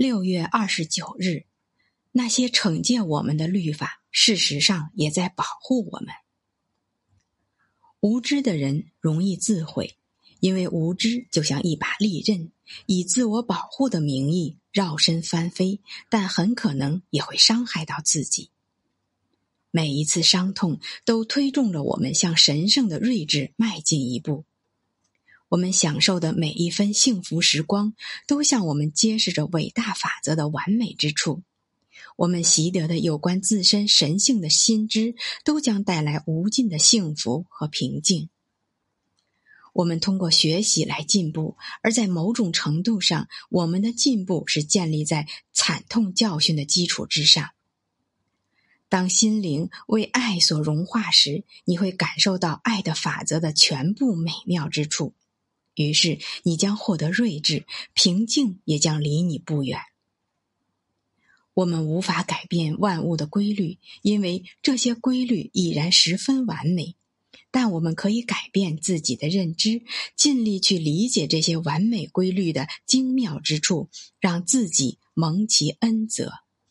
六月二十九日，那些惩戒我们的律法，事实上也在保护我们。无知的人容易自毁，因为无知就像一把利刃，以自我保护的名义绕身翻飞，但很可能也会伤害到自己。每一次伤痛都推动着我们向神圣的睿智迈进一步。我们享受的每一分幸福时光，都向我们揭示着伟大法则的完美之处。我们习得的有关自身神性的心知，都将带来无尽的幸福和平静。我们通过学习来进步，而在某种程度上，我们的进步是建立在惨痛教训的基础之上。当心灵为爱所融化时，你会感受到爱的法则的全部美妙之处。于是，你将获得睿智，平静也将离你不远。我们无法改变万物的规律，因为这些规律已然十分完美。但我们可以改变自己的认知，尽力去理解这些完美规律的精妙之处，让自己蒙其恩泽。